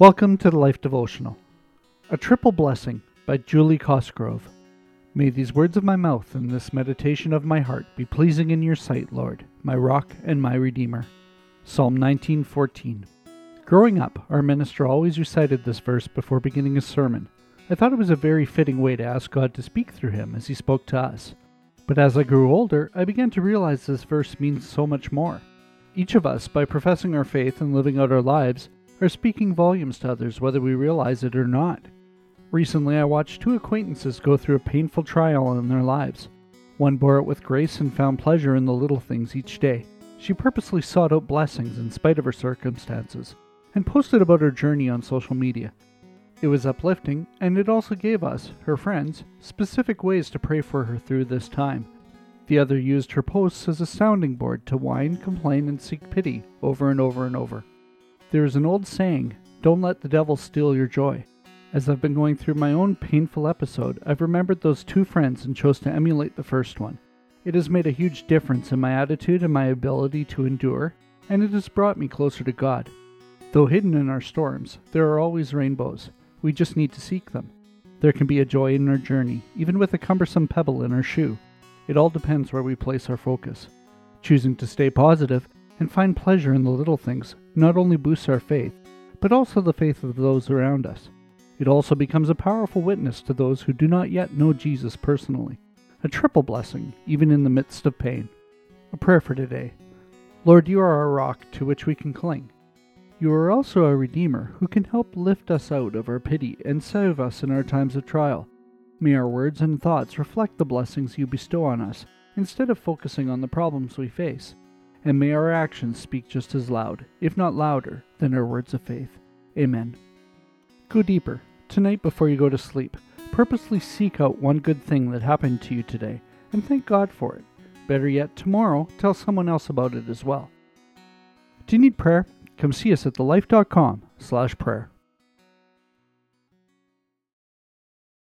Welcome to the Life Devotional, a triple blessing by Julie Cosgrove. May these words of my mouth and this meditation of my heart be pleasing in your sight, Lord, my rock and my redeemer. Psalm 19:14. Growing up, our minister always recited this verse before beginning a sermon. I thought it was a very fitting way to ask God to speak through him as he spoke to us. But as I grew older, I began to realize this verse means so much more. Each of us, by professing our faith and living out our lives, are speaking volumes to others whether we realize it or not. Recently, I watched two acquaintances go through a painful trial in their lives. One bore it with grace and found pleasure in the little things each day. She purposely sought out blessings in spite of her circumstances and posted about her journey on social media. It was uplifting, and it also gave us, her friends, specific ways to pray for her through this time. The other used her posts as a sounding board to whine, complain, and seek pity over and over and over. There is an old saying, don't let the devil steal your joy. As I've been going through my own painful episode, I've remembered those two friends and chose to emulate the first one. It has made a huge difference in my attitude and my ability to endure, and it has brought me closer to God. Though hidden in our storms, there are always rainbows. We just need to seek them. There can be a joy in our journey, even with a cumbersome pebble in our shoe. It all depends where we place our focus. Choosing to stay positive and find pleasure in the little things not only boosts our faith, but also the faith of those around us. It also becomes a powerful witness to those who do not yet know Jesus personally. A triple blessing, even in the midst of pain. A prayer for today. Lord, you are our rock to which we can cling. You are also a Redeemer who can help lift us out of our pity and save us in our times of trial. May our words and thoughts reflect the blessings you bestow on us instead of focusing on the problems we face and may our actions speak just as loud, if not louder, than our words of faith. Amen. Go deeper. Tonight, before you go to sleep, purposely seek out one good thing that happened to you today and thank God for it. Better yet, tomorrow, tell someone else about it as well. Do you need prayer? Come see us at thelife.com slash prayer.